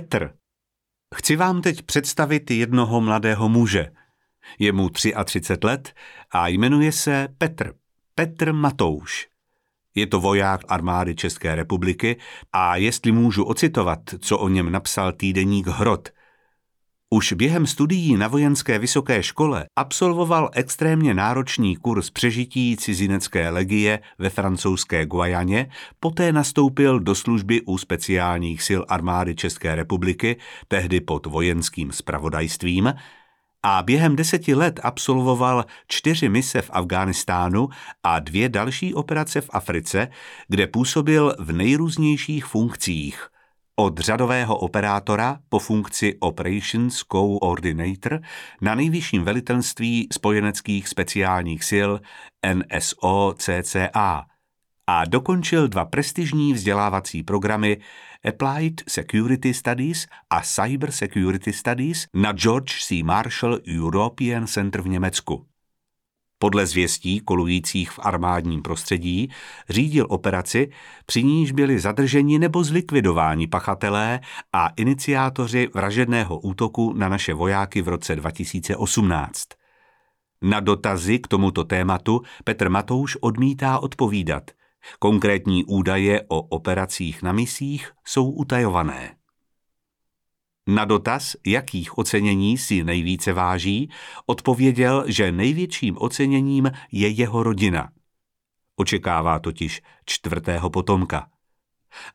Petr. Chci vám teď představit jednoho mladého muže. Je mu 33 let a jmenuje se Petr. Petr Matouš. Je to voják armády České republiky a jestli můžu ocitovat, co o něm napsal týdeník Hrot, už během studií na vojenské vysoké škole absolvoval extrémně náročný kurz přežití cizinecké legie ve francouzské Guajaně, poté nastoupil do služby u speciálních sil armády České republiky, tehdy pod vojenským spravodajstvím, a během deseti let absolvoval čtyři mise v Afghánistánu a dvě další operace v Africe, kde působil v nejrůznějších funkcích – od řadového operátora po funkci Operations Coordinator na nejvyšším velitelství spojeneckých speciálních sil NSO CCA a dokončil dva prestižní vzdělávací programy Applied Security Studies a Cyber Security Studies na George C. Marshall European Center v Německu. Podle zvěstí kolujících v armádním prostředí řídil operaci, při níž byli zadrženi nebo zlikvidováni pachatelé a iniciátoři vražedného útoku na naše vojáky v roce 2018. Na dotazy k tomuto tématu Petr Matouš odmítá odpovídat. Konkrétní údaje o operacích na misích jsou utajované. Na dotaz, jakých ocenění si nejvíce váží, odpověděl, že největším oceněním je jeho rodina. Očekává totiž čtvrtého potomka.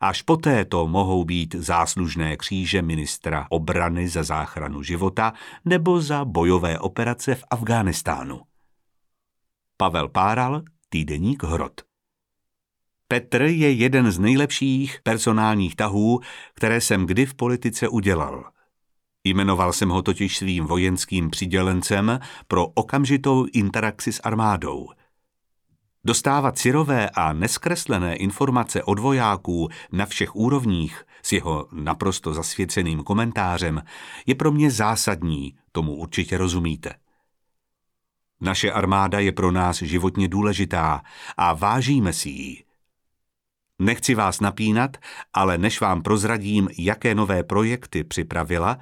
Až poté to mohou být záslužné kříže ministra obrany za záchranu života nebo za bojové operace v Afghánistánu. Pavel Páral, týdeník Hrot. Petr je jeden z nejlepších personálních tahů, které jsem kdy v politice udělal. Jmenoval jsem ho totiž svým vojenským přidělencem pro okamžitou interakci s armádou. Dostávat syrové a neskreslené informace od vojáků na všech úrovních s jeho naprosto zasvěceným komentářem je pro mě zásadní, tomu určitě rozumíte. Naše armáda je pro nás životně důležitá a vážíme si ji. Nechci vás napínat, ale než vám prozradím, jaké nové projekty připravila,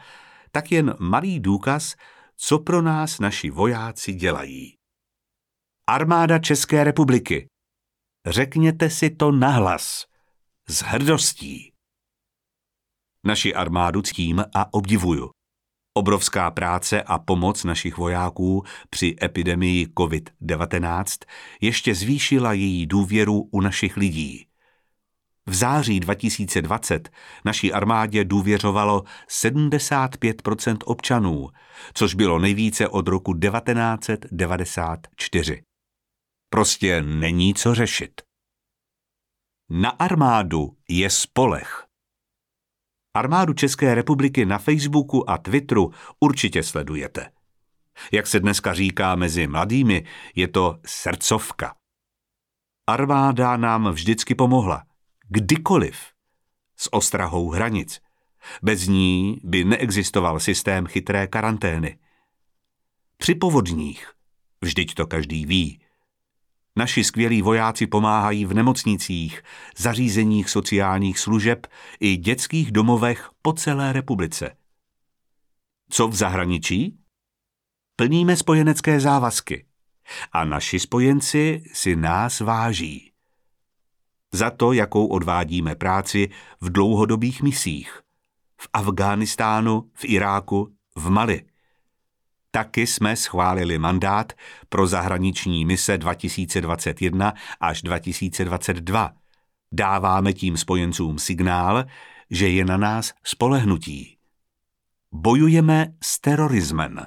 tak jen malý důkaz, co pro nás naši vojáci dělají. Armáda České republiky. Řekněte si to nahlas. S hrdostí. Naši armádu ctím a obdivuju. Obrovská práce a pomoc našich vojáků při epidemii COVID-19 ještě zvýšila její důvěru u našich lidí. V září 2020 naší armádě důvěřovalo 75% občanů, což bylo nejvíce od roku 1994. Prostě není co řešit. Na armádu je spolech. Armádu České republiky na Facebooku a Twitteru určitě sledujete. Jak se dneska říká mezi mladými, je to srdcovka. Armáda nám vždycky pomohla – kdykoliv s ostrahou hranic. Bez ní by neexistoval systém chytré karantény. Při povodních, vždyť to každý ví, naši skvělí vojáci pomáhají v nemocnicích, zařízeních sociálních služeb i dětských domovech po celé republice. Co v zahraničí? Plníme spojenecké závazky a naši spojenci si nás váží za to, jakou odvádíme práci v dlouhodobých misích. V Afghánistánu, v Iráku, v Mali. Taky jsme schválili mandát pro zahraniční mise 2021 až 2022. Dáváme tím spojencům signál, že je na nás spolehnutí. Bojujeme s terorismem.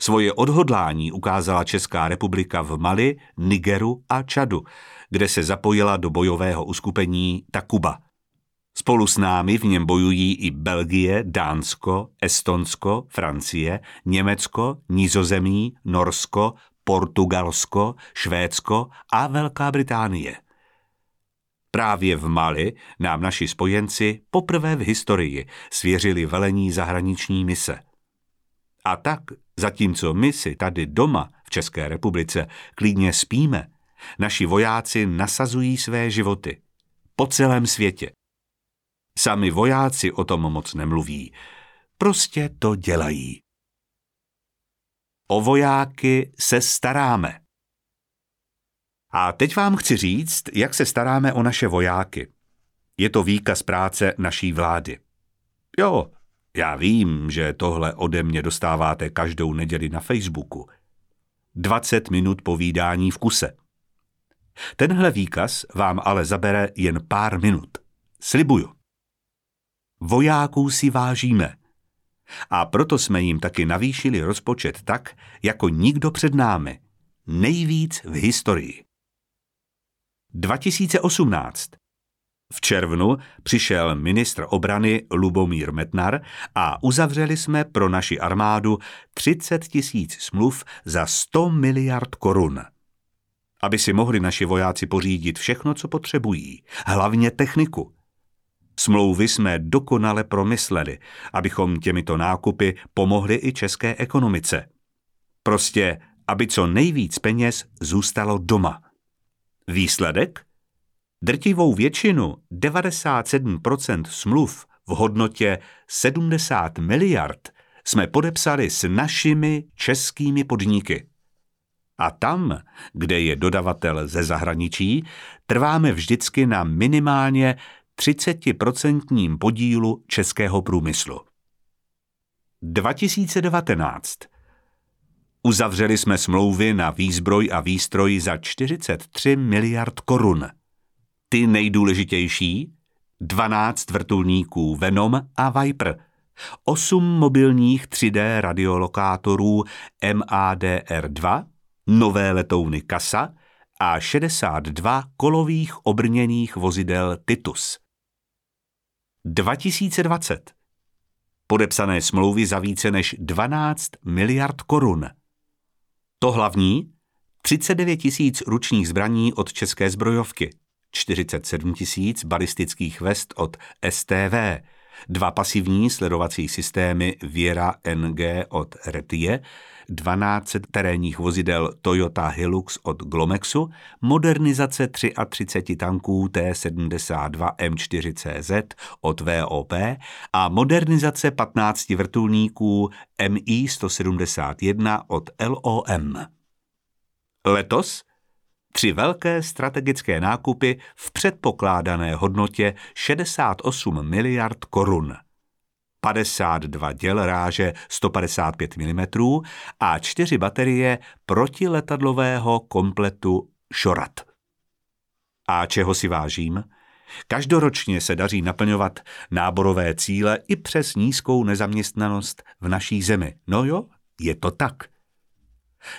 Svoje odhodlání ukázala Česká republika v Mali, Nigeru a Čadu, kde se zapojila do bojového uskupení Takuba. Spolu s námi v něm bojují i Belgie, Dánsko, Estonsko, Francie, Německo, Nizozemí, Norsko, Portugalsko, Švédsko a Velká Británie. Právě v Mali nám naši spojenci poprvé v historii svěřili velení zahraniční mise. A tak, zatímco my si tady doma v České republice klidně spíme, Naši vojáci nasazují své životy po celém světě. Sami vojáci o tom moc nemluví. Prostě to dělají. O vojáky se staráme. A teď vám chci říct, jak se staráme o naše vojáky. Je to výkaz práce naší vlády. Jo, já vím, že tohle ode mě dostáváte každou neděli na Facebooku. 20 minut povídání v kuse. Tenhle výkaz vám ale zabere jen pár minut. Slibuju. Vojáků si vážíme. A proto jsme jim taky navýšili rozpočet tak, jako nikdo před námi. Nejvíc v historii. 2018. V červnu přišel ministr obrany Lubomír Metnar a uzavřeli jsme pro naši armádu 30 tisíc smluv za 100 miliard korun. Aby si mohli naši vojáci pořídit všechno, co potřebují, hlavně techniku. Smlouvy jsme dokonale promysleli, abychom těmito nákupy pomohli i české ekonomice. Prostě, aby co nejvíc peněz zůstalo doma. Výsledek? Drtivou většinu, 97% smluv v hodnotě 70 miliard, jsme podepsali s našimi českými podniky. A tam, kde je dodavatel ze zahraničí, trváme vždycky na minimálně 30% podílu českého průmyslu. 2019. Uzavřeli jsme smlouvy na výzbroj a výstroj za 43 miliard korun. Ty nejdůležitější 12 vrtulníků Venom a Viper, 8 mobilních 3D radiolokátorů MADR-2, nové letouny Kasa a 62 kolových obrněných vozidel Titus. 2020. Podepsané smlouvy za více než 12 miliard korun. To hlavní 39 tisíc ručních zbraní od české zbrojovky. 47 tisíc balistických vest od STV, dva pasivní sledovací systémy Viera NG od Retie, 12 terénních vozidel Toyota Hilux od Glomexu, modernizace 33 tanků T-72 M4CZ od VOP a modernizace 15 vrtulníků MI-171 od LOM. Letos tři velké strategické nákupy v předpokládané hodnotě 68 miliard korun. 52 děl ráže 155 mm a čtyři baterie protiletadlového kompletu Šorat. A čeho si vážím? Každoročně se daří naplňovat náborové cíle i přes nízkou nezaměstnanost v naší zemi. No jo, je to tak.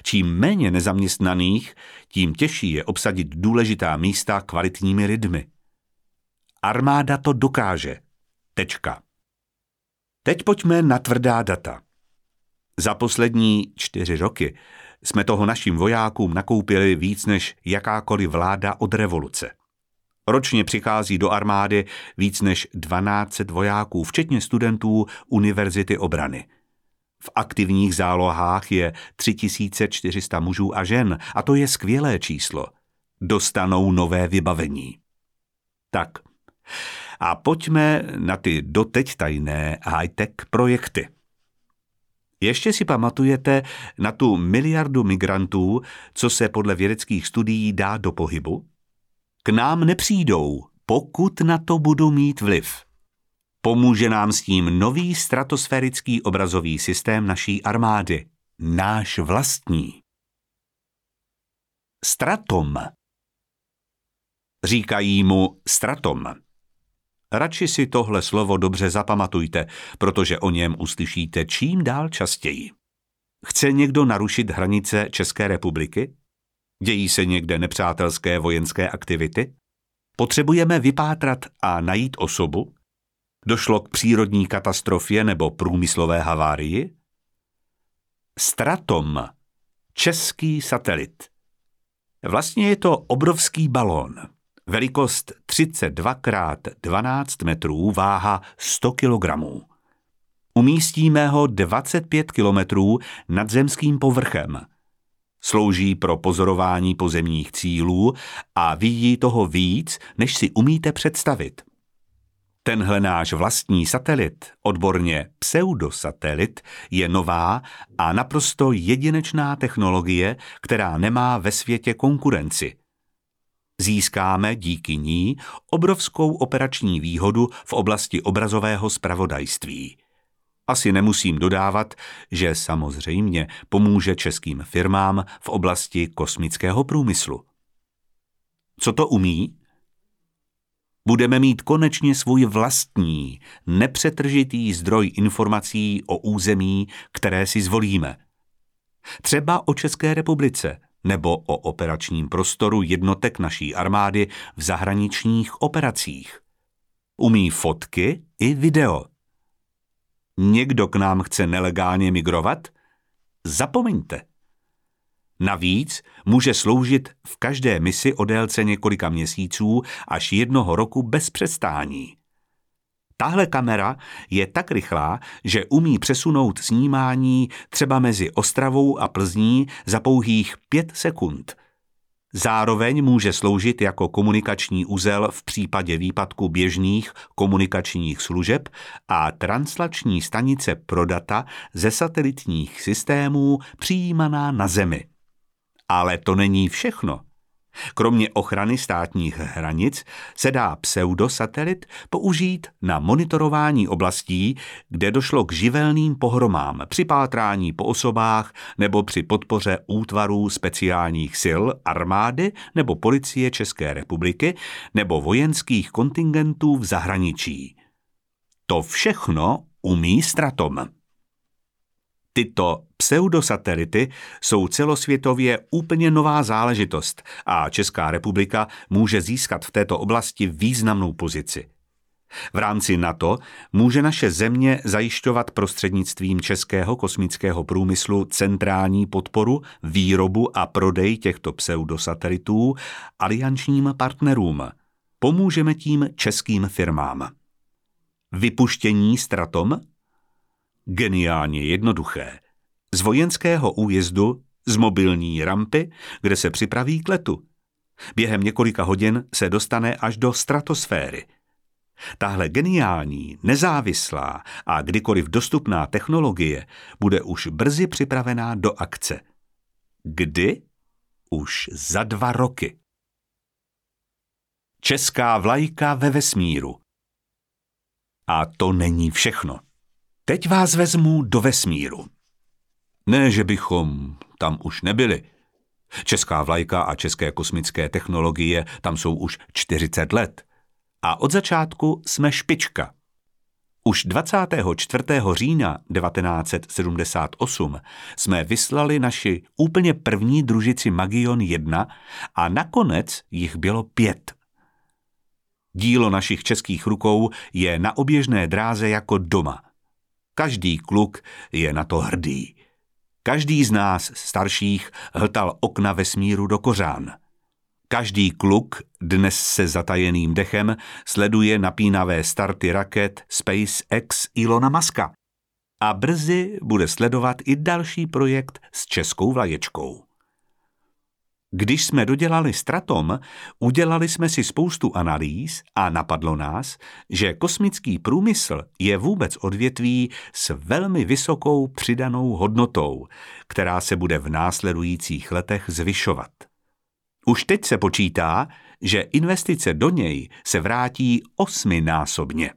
Čím méně nezaměstnaných, tím těžší je obsadit důležitá místa kvalitními lidmi. Armáda to dokáže. Tečka. Teď pojďme na tvrdá data. Za poslední čtyři roky jsme toho našim vojákům nakoupili víc než jakákoliv vláda od revoluce. Ročně přichází do armády víc než 12 vojáků, včetně studentů Univerzity obrany – v aktivních zálohách je 3400 mužů a žen a to je skvělé číslo. Dostanou nové vybavení. Tak, a pojďme na ty doteď tajné high-tech projekty. Ještě si pamatujete na tu miliardu migrantů, co se podle vědeckých studií dá do pohybu? K nám nepřijdou, pokud na to budu mít vliv. Pomůže nám s tím nový stratosférický obrazový systém naší armády, náš vlastní. Stratom. Říkají mu stratom. Radši si tohle slovo dobře zapamatujte, protože o něm uslyšíte čím dál častěji. Chce někdo narušit hranice České republiky? Dějí se někde nepřátelské vojenské aktivity? Potřebujeme vypátrat a najít osobu, Došlo k přírodní katastrofě nebo průmyslové havárii? Stratom, český satelit. Vlastně je to obrovský balón. Velikost 32 x 12 metrů, váha 100 kg. Umístíme ho 25 kilometrů nad zemským povrchem. Slouží pro pozorování pozemních cílů a vidí toho víc, než si umíte představit. Tenhle náš vlastní satelit, odborně pseudosatelit, je nová a naprosto jedinečná technologie, která nemá ve světě konkurenci. Získáme díky ní obrovskou operační výhodu v oblasti obrazového spravodajství. Asi nemusím dodávat, že samozřejmě pomůže českým firmám v oblasti kosmického průmyslu. Co to umí? Budeme mít konečně svůj vlastní, nepřetržitý zdroj informací o území, které si zvolíme. Třeba o České republice nebo o operačním prostoru jednotek naší armády v zahraničních operacích. Umí fotky i video. Někdo k nám chce nelegálně migrovat? Zapomeňte. Navíc může sloužit v každé misi o délce několika měsíců až jednoho roku bez přestání. Tahle kamera je tak rychlá, že umí přesunout snímání třeba mezi Ostravou a Plzní za pouhých pět sekund. Zároveň může sloužit jako komunikační uzel v případě výpadku běžných komunikačních služeb a translační stanice pro data ze satelitních systémů přijímaná na Zemi. Ale to není všechno. Kromě ochrany státních hranic se dá pseudosatelit použít na monitorování oblastí, kde došlo k živelným pohromám, při pátrání po osobách nebo při podpoře útvarů speciálních sil, armády nebo policie České republiky nebo vojenských kontingentů v zahraničí. To všechno umí Stratom. Tyto pseudosatelity jsou celosvětově úplně nová záležitost a Česká republika může získat v této oblasti významnou pozici. V rámci NATO může naše země zajišťovat prostřednictvím českého kosmického průmyslu centrální podporu, výrobu a prodej těchto pseudosatelitů aliančním partnerům. Pomůžeme tím českým firmám. Vypuštění Stratom Geniálně jednoduché. Z vojenského újezdu, z mobilní rampy, kde se připraví k letu. Během několika hodin se dostane až do stratosféry. Tahle geniální, nezávislá a kdykoliv dostupná technologie bude už brzy připravená do akce. Kdy? Už za dva roky. Česká vlajka ve vesmíru. A to není všechno. Teď vás vezmu do vesmíru. Ne, že bychom tam už nebyli. Česká vlajka a české kosmické technologie tam jsou už 40 let. A od začátku jsme špička. Už 24. října 1978 jsme vyslali naši úplně první družici Magion 1 a nakonec jich bylo pět. Dílo našich českých rukou je na oběžné dráze jako doma – Každý kluk je na to hrdý. Každý z nás starších hltal okna vesmíru do kořán. Každý kluk dnes se zatajeným dechem sleduje napínavé starty raket SpaceX Ilona Maska. A brzy bude sledovat i další projekt s českou vlaječkou. Když jsme dodělali stratom, udělali jsme si spoustu analýz a napadlo nás, že kosmický průmysl je vůbec odvětví s velmi vysokou přidanou hodnotou, která se bude v následujících letech zvyšovat. Už teď se počítá, že investice do něj se vrátí osminásobně.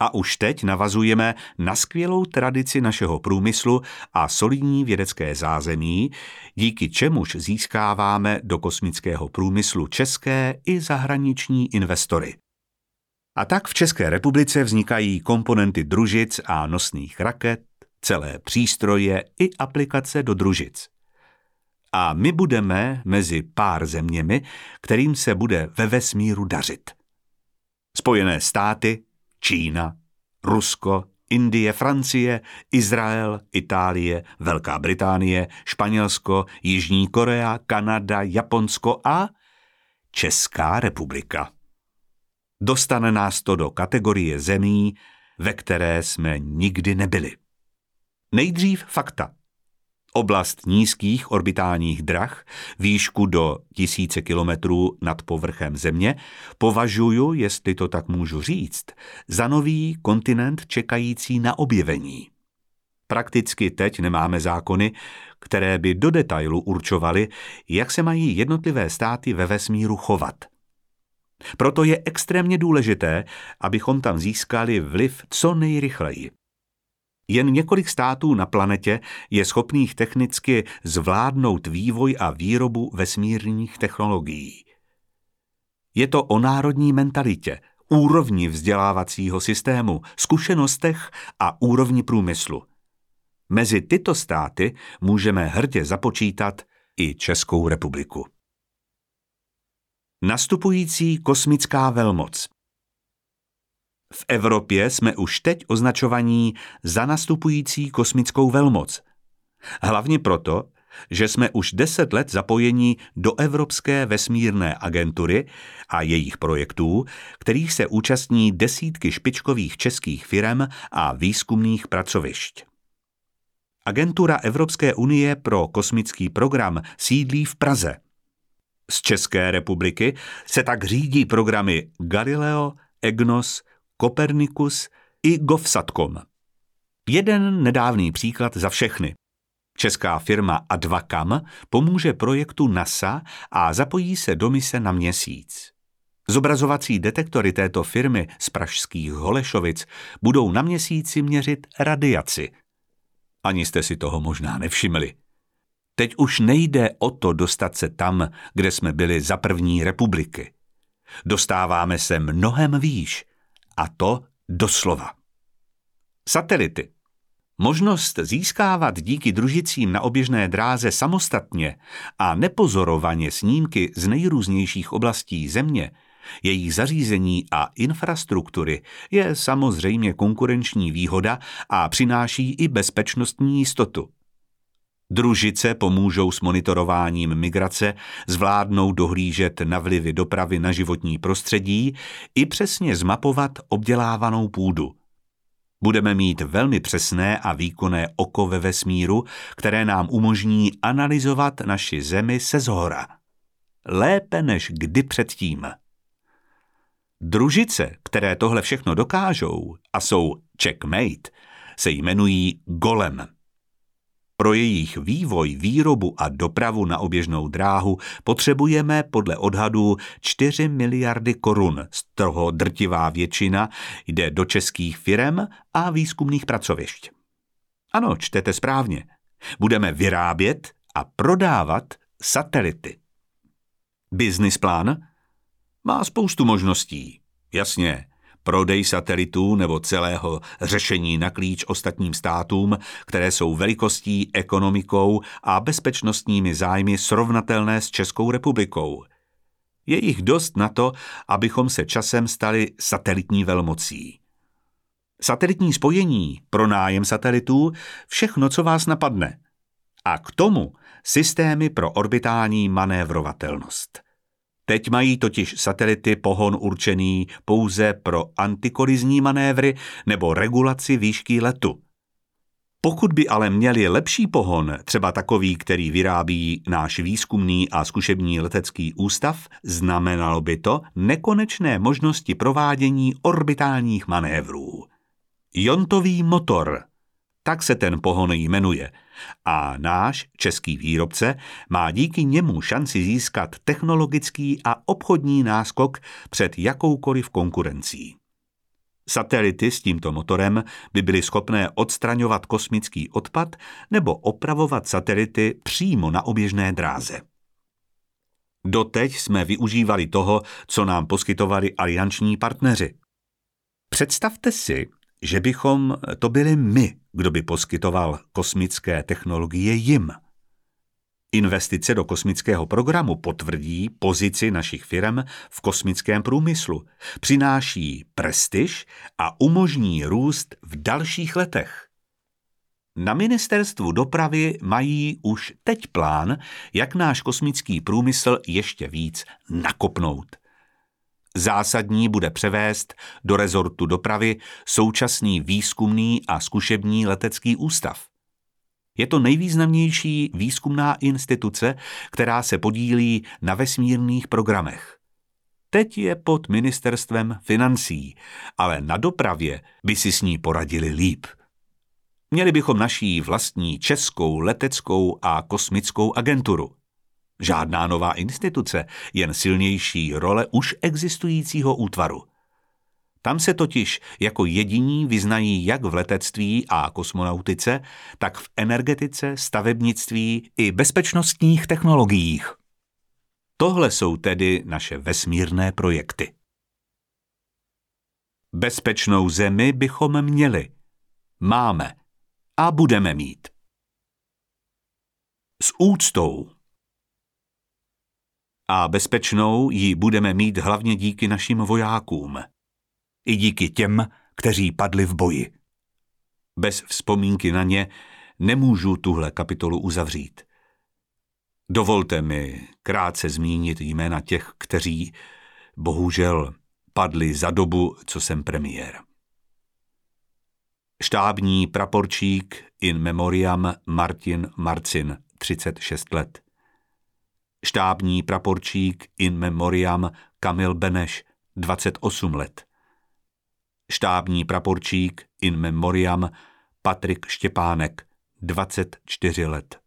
A už teď navazujeme na skvělou tradici našeho průmyslu a solidní vědecké zázemí, díky čemuž získáváme do kosmického průmyslu české i zahraniční investory. A tak v České republice vznikají komponenty družic a nosných raket, celé přístroje i aplikace do družic. A my budeme mezi pár zeměmi, kterým se bude ve vesmíru dařit. Spojené státy, Čína, Rusko, Indie, Francie, Izrael, Itálie, Velká Británie, Španělsko, Jižní Korea, Kanada, Japonsko a Česká republika. Dostane nás to do kategorie zemí, ve které jsme nikdy nebyli. Nejdřív fakta. Oblast nízkých orbitálních drah, výšku do tisíce kilometrů nad povrchem Země, považuju, jestli to tak můžu říct, za nový kontinent čekající na objevení. Prakticky teď nemáme zákony, které by do detailu určovaly, jak se mají jednotlivé státy ve vesmíru chovat. Proto je extrémně důležité, abychom tam získali vliv co nejrychleji. Jen několik států na planetě je schopných technicky zvládnout vývoj a výrobu vesmírných technologií. Je to o národní mentalitě, úrovni vzdělávacího systému, zkušenostech a úrovni průmyslu. Mezi tyto státy můžeme hrdě započítat i Českou republiku. Nastupující kosmická velmoc v Evropě jsme už teď označovaní za nastupující kosmickou velmoc. Hlavně proto, že jsme už deset let zapojení do Evropské vesmírné agentury a jejich projektů, kterých se účastní desítky špičkových českých firm a výzkumných pracovišť. Agentura Evropské unie pro kosmický program sídlí v Praze. Z České republiky se tak řídí programy Galileo, EGNOS, Kopernikus i Govsatcom. Jeden nedávný příklad za všechny. Česká firma Advacam pomůže projektu NASA a zapojí se do mise na měsíc. Zobrazovací detektory této firmy z pražských Holešovic budou na měsíci měřit radiaci. Ani jste si toho možná nevšimli. Teď už nejde o to dostat se tam, kde jsme byli za první republiky. Dostáváme se mnohem výš a to doslova. Satelity. Možnost získávat díky družicím na oběžné dráze samostatně a nepozorovaně snímky z nejrůznějších oblastí Země, jejich zařízení a infrastruktury je samozřejmě konkurenční výhoda a přináší i bezpečnostní jistotu. Družice pomůžou s monitorováním migrace, zvládnou dohlížet na vlivy dopravy na životní prostředí i přesně zmapovat obdělávanou půdu. Budeme mít velmi přesné a výkonné oko ve vesmíru, které nám umožní analyzovat naši zemi se zhora. Lépe než kdy předtím. Družice, které tohle všechno dokážou a jsou checkmate, se jmenují golem. Pro jejich vývoj, výrobu a dopravu na oběžnou dráhu potřebujeme podle odhadů 4 miliardy korun, z toho drtivá většina jde do českých firm a výzkumných pracovišť. Ano, čtete správně. Budeme vyrábět a prodávat satelity. Business plán má spoustu možností. Jasně, prodej satelitů nebo celého řešení na klíč ostatním státům, které jsou velikostí, ekonomikou a bezpečnostními zájmy srovnatelné s Českou republikou. Je jich dost na to, abychom se časem stali satelitní velmocí. Satelitní spojení, pronájem satelitů, všechno, co vás napadne. A k tomu systémy pro orbitální manévrovatelnost – Teď mají totiž satelity pohon určený pouze pro antikolizní manévry nebo regulaci výšky letu. Pokud by ale měli lepší pohon, třeba takový, který vyrábí náš výzkumný a zkušební letecký ústav, znamenalo by to nekonečné možnosti provádění orbitálních manévrů. Jontový motor – tak se ten pohon jmenuje. A náš český výrobce má díky němu šanci získat technologický a obchodní náskok před jakoukoliv konkurencí. Satelity s tímto motorem by byly schopné odstraňovat kosmický odpad nebo opravovat satelity přímo na oběžné dráze. Doteď jsme využívali toho, co nám poskytovali alianční partneři. Představte si, že bychom to byli my, kdo by poskytoval kosmické technologie jim. Investice do kosmického programu potvrdí pozici našich firm v kosmickém průmyslu, přináší prestiž a umožní růst v dalších letech. Na ministerstvu dopravy mají už teď plán, jak náš kosmický průmysl ještě víc nakopnout. Zásadní bude převést do rezortu dopravy současný výzkumný a zkušební letecký ústav. Je to nejvýznamnější výzkumná instituce, která se podílí na vesmírných programech. Teď je pod ministerstvem financí, ale na dopravě by si s ní poradili líp. Měli bychom naší vlastní českou leteckou a kosmickou agenturu. Žádná nová instituce, jen silnější role už existujícího útvaru. Tam se totiž jako jediní vyznají jak v letectví a kosmonautice, tak v energetice, stavebnictví i bezpečnostních technologiích. Tohle jsou tedy naše vesmírné projekty. Bezpečnou zemi bychom měli. Máme. A budeme mít. S úctou. A bezpečnou ji budeme mít hlavně díky našim vojákům. I díky těm, kteří padli v boji. Bez vzpomínky na ně nemůžu tuhle kapitolu uzavřít. Dovolte mi krátce zmínit jména těch, kteří, bohužel, padli za dobu, co jsem premiér. Štábní praporčík in memoriam Martin Marcin, 36 let. Štábní praporčík in memoriam Kamil Beneš, 28 let. Štábní praporčík in memoriam Patrik Štěpánek, 24 let.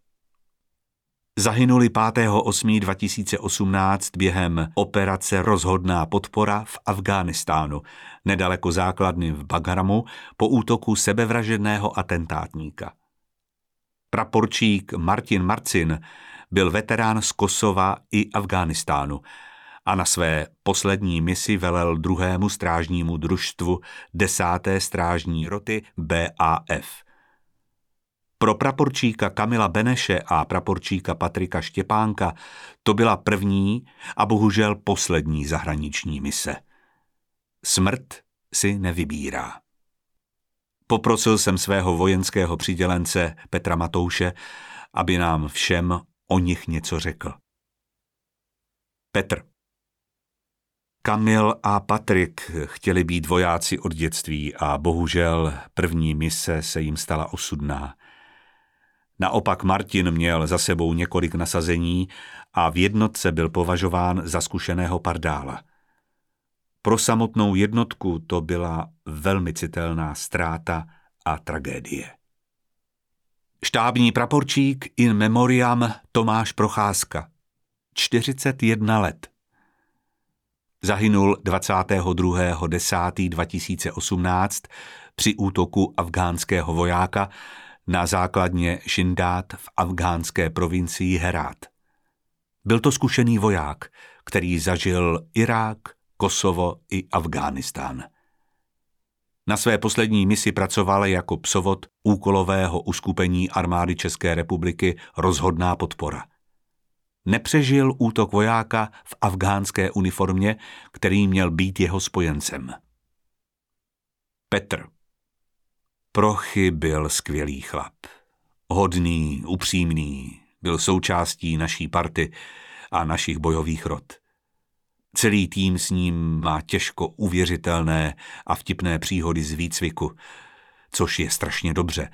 Zahynuli 5.8.2018 během operace Rozhodná podpora v Afghánistánu, nedaleko základny v Bagaramu, po útoku sebevražedného atentátníka. Praporčík Martin Marcin byl veterán z Kosova i Afghánistánu a na své poslední misi velel druhému strážnímu družstvu desáté strážní roty BAF – pro praporčíka Kamila Beneše a praporčíka Patrika Štěpánka to byla první a bohužel poslední zahraniční mise. Smrt si nevybírá. Poprosil jsem svého vojenského přidělence Petra Matouše, aby nám všem o nich něco řekl. Petr. Kamil a Patrik chtěli být vojáci od dětství a bohužel první mise se jim stala osudná. Naopak Martin měl za sebou několik nasazení a v jednotce byl považován za zkušeného pardála. Pro samotnou jednotku to byla velmi citelná ztráta a tragédie. Štábní praporčík in memoriam Tomáš Procházka, 41 let. Zahynul 22.10.2018 při útoku afgánského vojáka na základně Šindát v afgánské provincii Herát. Byl to zkušený voják, který zažil Irák, Kosovo i Afghánistán. Na své poslední misi pracoval jako psovod úkolového uskupení armády České republiky Rozhodná podpora. Nepřežil útok vojáka v afgánské uniformě, který měl být jeho spojencem. Petr Prochy byl skvělý chlap. Hodný, upřímný, byl součástí naší party a našich bojových rod. Celý tým s ním má těžko uvěřitelné a vtipné příhody z výcviku, což je strašně dobře,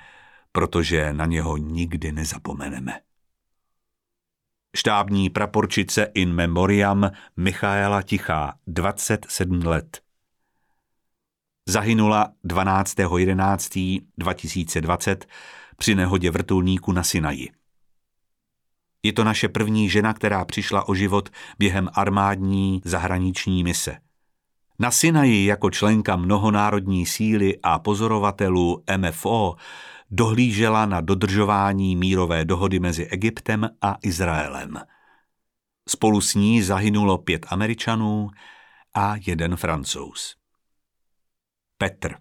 protože na něho nikdy nezapomeneme. Štábní praporčice in memoriam Michaela Tichá, 27 let zahynula 12.11.2020 při nehodě vrtulníku na Sinaji. Je to naše první žena, která přišla o život během armádní zahraniční mise. Na Sinaji jako členka mnohonárodní síly a pozorovatelů MFO dohlížela na dodržování mírové dohody mezi Egyptem a Izraelem. Spolu s ní zahynulo pět Američanů a jeden Francouz. Petr.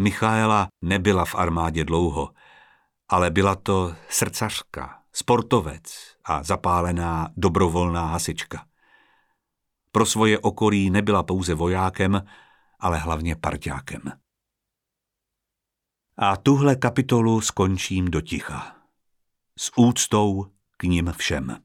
Michaela nebyla v armádě dlouho, ale byla to srdcařka, sportovec a zapálená dobrovolná hasička. Pro svoje okolí nebyla pouze vojákem, ale hlavně parťákem. A tuhle kapitolu skončím do ticha. S úctou k ním všem.